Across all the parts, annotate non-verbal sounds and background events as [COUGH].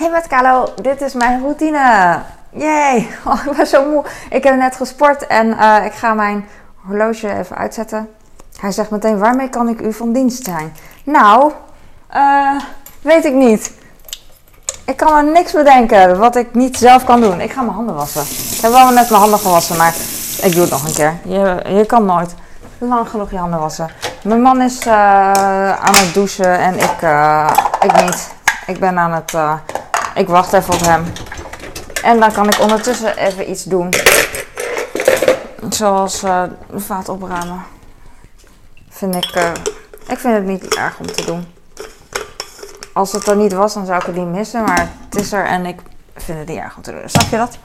Hey met Kalo, dit is mijn routine. Yay, [LAUGHS] oh, ik ben zo moe. Ik heb net gesport en uh, ik ga mijn horloge even uitzetten. Hij zegt meteen, waarmee kan ik u van dienst zijn? Nou, uh, weet ik niet. Ik kan er niks bedenken wat ik niet zelf kan doen. Ik ga mijn handen wassen. Ik heb wel net mijn handen gewassen, maar ik doe het nog een keer. Je, je kan nooit lang genoeg je handen wassen. Mijn man is uh, aan het douchen en ik, ik niet. Ik ben aan het. Ik wacht even op hem. En dan kan ik ondertussen even iets doen. Zoals de vaat opruimen. Vind ik. ik vind het niet erg om te doen. Als het er niet was, dan zou ik het niet missen. Maar het is er en ik vind het niet erg om te doen. Snap je dat?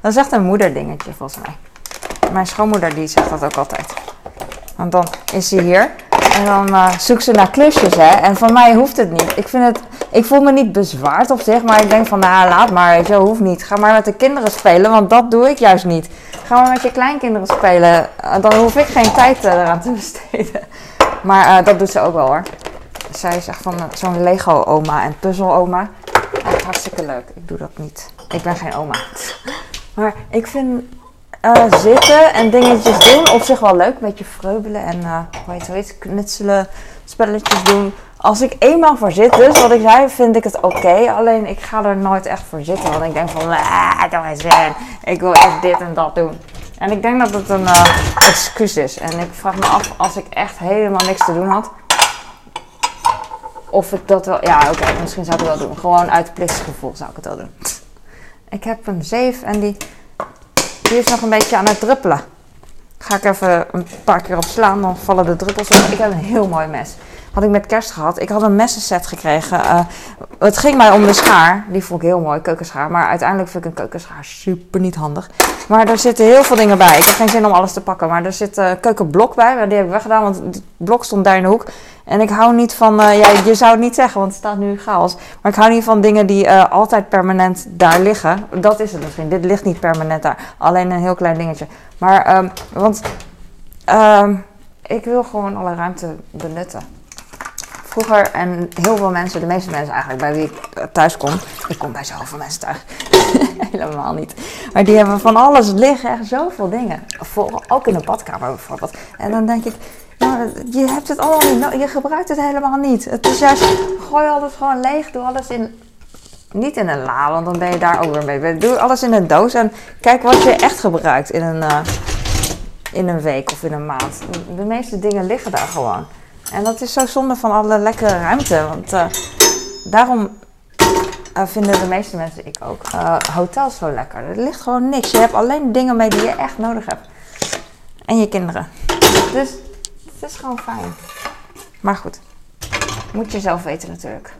Dat is echt een moederdingetje volgens mij. Mijn schoonmoeder die zegt dat ook altijd. Want dan is ze hier en dan uh, zoekt ze naar klusjes, hè. En van mij hoeft het niet. Ik vind het, ik voel me niet bezwaard op zich, maar ik denk van, nou laat maar, weet hoeft niet. Ga maar met de kinderen spelen, want dat doe ik juist niet. Ga maar met je kleinkinderen spelen, dan hoef ik geen tijd uh, eraan te besteden. [LAUGHS] Maar uh, dat doet ze ook wel hoor. Zij is echt van zo'n Lego-oma en puzzel-oma. Hartstikke leuk. Ik doe dat niet. Ik ben geen oma. [LAUGHS] Maar ik vind zitten en dingetjes doen op zich wel leuk. Een beetje vreubelen en hoe heet het, knutselen, spelletjes doen. Als ik eenmaal voor zit, dus wat ik zei, vind ik het oké. Alleen ik ga er nooit echt voor zitten. Want ik denk van, ah, doe eens zin. Ik wil echt dit en dat doen. En ik denk dat het een uh, excuus is. En ik vraag me af, als ik echt helemaal niks te doen had. Of ik dat wel, ja oké, misschien zou ik het wel doen. Gewoon uit plichtsgevoel zou ik het wel doen. Ik heb een zeef en die die is nog een beetje aan het druppelen. Ga ik even een paar keer op slaan, dan vallen de druppels op. Ik heb een heel mooi mes. Had ik met kerst gehad. Ik had een messenset gekregen. Uh, het ging mij om de schaar. Die vond ik heel mooi, keukenschaar. Maar uiteindelijk vind ik een keukenschaar super niet handig. Maar er zitten heel veel dingen bij. Ik heb geen zin om alles te pakken. Maar er zit een uh, keukenblok bij. Maar die heb ik weggedaan, want het blok stond daar in de hoek. En ik hou niet van, uh, ja, je zou het niet zeggen, want het staat nu chaos. Maar ik hou niet van dingen die altijd permanent daar liggen. Dat is het misschien. Dit ligt niet permanent daar. Alleen een heel klein dingetje. Maar, um, want um, ik wil gewoon alle ruimte benutten. Vroeger, en heel veel mensen, de meeste mensen eigenlijk bij wie ik thuis kom. Ik kom bij zoveel mensen thuis. [LAUGHS] Helemaal niet. Maar die hebben van alles liggen, echt zoveel dingen. Ook in de badkamer bijvoorbeeld. En dan denk ik, nou, je hebt het allemaal niet, nou, je gebruikt het helemaal niet. Het is juist, gooi alles gewoon leeg, doe alles in, niet in een la, want dan ben je daar ook weer mee. Doe alles in een doos en kijk wat je echt gebruikt in een, uh, in een week of in een maand. De meeste dingen liggen daar gewoon. En dat is zo zonde van alle lekkere ruimte, want uh, daarom uh, vinden de meeste mensen, ik ook, hotels zo lekker. Er ligt gewoon niks. Je hebt alleen dingen mee die je echt nodig hebt. En je kinderen. Dus het is gewoon fijn. Maar goed, moet je zelf weten natuurlijk.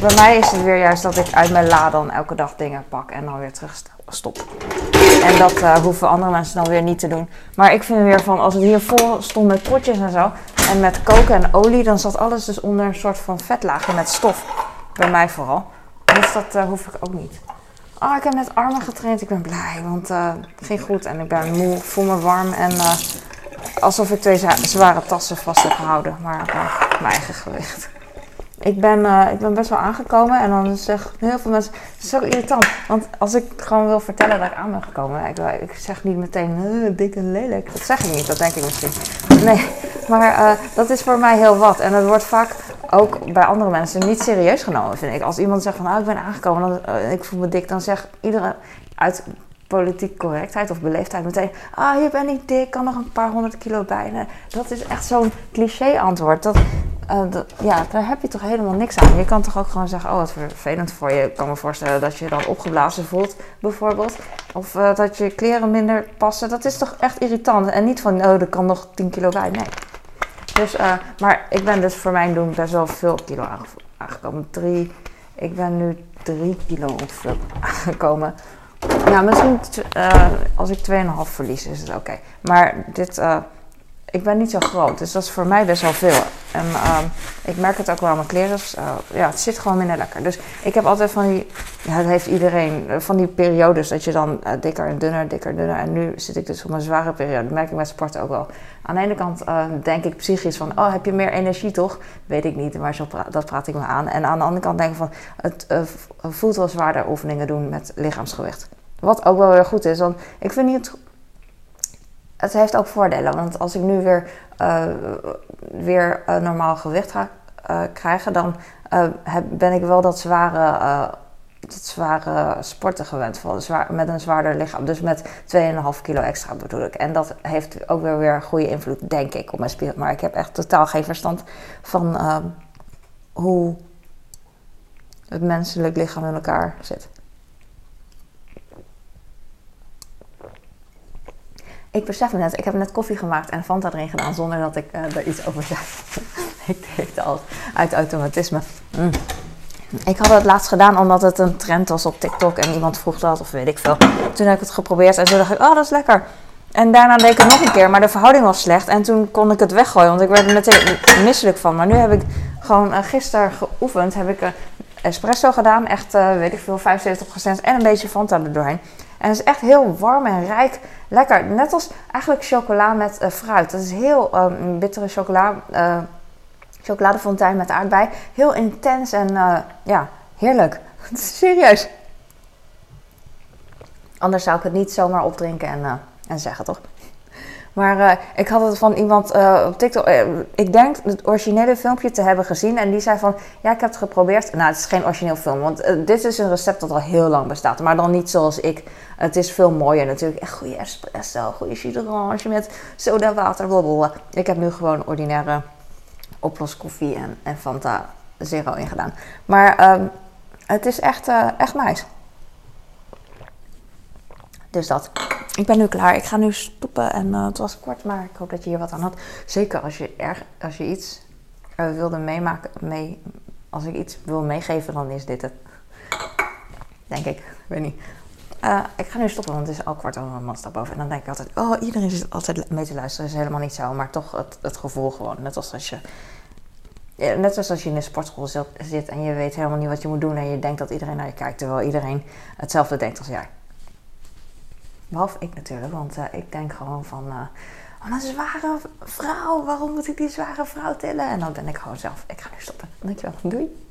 Bij mij is het weer juist dat ik uit mijn la dan elke dag dingen pak en dan weer terug stop. En dat uh, hoeven andere mensen dan weer niet te doen. Maar ik vind weer van, als het hier vol stond met potjes en zo, en met koken en olie, dan zat alles dus onder een soort van vetlaagje met stof. Bij mij vooral. Dus dat uh, hoef ik ook niet. Oh, ik heb net armen getraind. Ik ben blij, want uh, het ging goed. En ik ben moe, voel me warm en alsof ik twee zware tassen vast heb gehouden, maar op mijn eigen gewicht. Ik ben, uh, ik ben best wel aangekomen en dan zeggen heel veel mensen, het is zo irritant. Want als ik gewoon wil vertellen dat ik aan ben gekomen, ik, ik zeg niet meteen uh, dik en lelijk. Dat zeg ik niet, dat denk ik misschien. Nee, [LAUGHS] maar dat is voor mij heel wat. En dat wordt vaak ook bij andere mensen niet serieus genomen, vind ik. Als iemand zegt van, nou, ik ben aangekomen, dan, ik voel me dik, dan zegt iedereen uit politiek correctheid of beleefdheid meteen... Ah, je bent niet dik, kan nog een paar honderd kilo bij. dat is echt zo'n cliché antwoord. Dat, dat, ja, daar heb je toch helemaal niks aan. Je kan toch ook gewoon zeggen, oh, wat vervelend voor je. Ik kan me voorstellen dat je dan opgeblazen voelt, bijvoorbeeld. Of uh, dat je kleren minder passen. Dat is toch echt irritant. En niet van, oh, er kan nog 10 kilo bij. Nee. Dus, uh, maar ik ben dus voor mijn doen best wel veel kilo aangekomen. Drie, ik ben nu drie kilo aangekomen. Nou, misschien als ik 2,5 verlies is het oké. Maar dit, ik ben niet zo groot, dus dat is voor mij best wel veel. En ehm, ik merk het ook wel aan mijn kleren. Eh, ja, het zit gewoon minder lekker. Dus ik heb altijd van die, ja, dat heeft iedereen, eh, van die periodes dat je dan uh, dikker en dunner, dikker en dunner. En nu zit ik dus op een zware periode. Dat merk ik met sport ook wel. Aan de ene kant denk ik psychisch van, oh, heb je meer energie toch? Weet ik niet, maar zo dat praat ik me aan. En aan de andere kant denk ik van, het voelt wel zwaarder oefeningen doen met lichaamsgewicht. Wat ook wel weer goed is, want ik vind niet het heeft ook voordelen. Want als ik nu weer, uh, weer uh, normaal gewicht ga uh, krijgen, dan heb, ben ik wel dat zware, dat zware sporten gewend. Van, zwaar, met een zwaarder lichaam. Dus met 2,5 kilo extra bedoel ik. En dat heeft ook weer, weer een goede invloed, denk ik, op mijn spieren. Maar ik heb echt totaal geen verstand van hoe het menselijk lichaam in elkaar zit. Ik besef me net, ik heb net koffie gemaakt en Fanta erin gedaan zonder dat ik uh, er iets over zei. [LAUGHS] ik deed het al uit automatisme. Mm. Ik had het laatst gedaan omdat het een trend was op TikTok en iemand vroeg dat of weet ik veel. Toen heb ik het geprobeerd en toen dacht ik, oh dat is lekker. En daarna deed ik het nog een keer, maar de verhouding was slecht. En toen kon ik het weggooien, want ik werd er meteen misselijk van. Maar nu heb ik gewoon uh, gisteren geoefend, heb ik een espresso gedaan. Echt, weet ik veel, 75% en een beetje Fanta er doorheen. En het is echt heel warm en rijk. Lekker. Net als eigenlijk chocola met uh, fruit. Dat is heel um, bittere chocola. Uh, chocoladefontein met aardbei. Heel intens en uh, ja, heerlijk. [LAUGHS] Serieus. Anders zou ik het niet zomaar opdrinken en, en zeggen, toch? Maar uh, ik had het van iemand uh, op TikTok. Uh, ik denk het originele filmpje te hebben gezien. En die zei van: Ja, ik heb het geprobeerd. Nou, het is geen origineel film. Want dit is een recept dat al heel lang bestaat. Maar dan niet zoals ik. Het is veel mooier natuurlijk. Echt goede espresso, goede jus met soda water. Blablabla. Ik heb nu gewoon ordinaire oploskoffie en, en Fanta Zero ingedaan. Maar um, het is echt, echt nice. Dus dat. Ik ben nu klaar. Ik ga nu stoppen. En uh, het was kort, maar ik hoop dat je hier wat aan had. Zeker als je, erg, als je iets uh, wilde meemaken. Mee, als ik iets wil meegeven, dan is dit het. Denk ik. Weet niet. Uh, ik ga nu stoppen, want het is al kwart over een man stap over. En dan denk ik altijd, oh, iedereen zit altijd mee te luisteren. Dat is helemaal niet zo. Maar toch het, het gevoel gewoon. Net als als je... Ja, net zoals als je in een sportschool zit en je weet helemaal niet wat je moet doen. En je denkt dat iedereen naar je kijkt. Terwijl iedereen hetzelfde denkt als jij. Behalve ik natuurlijk, want uh, ik denk gewoon van... Uh, oh, een zware vrouw, waarom moet ik die zware vrouw tillen? En dan ben ik gewoon zelf. Ik ga nu stoppen. Dankjewel. Doei.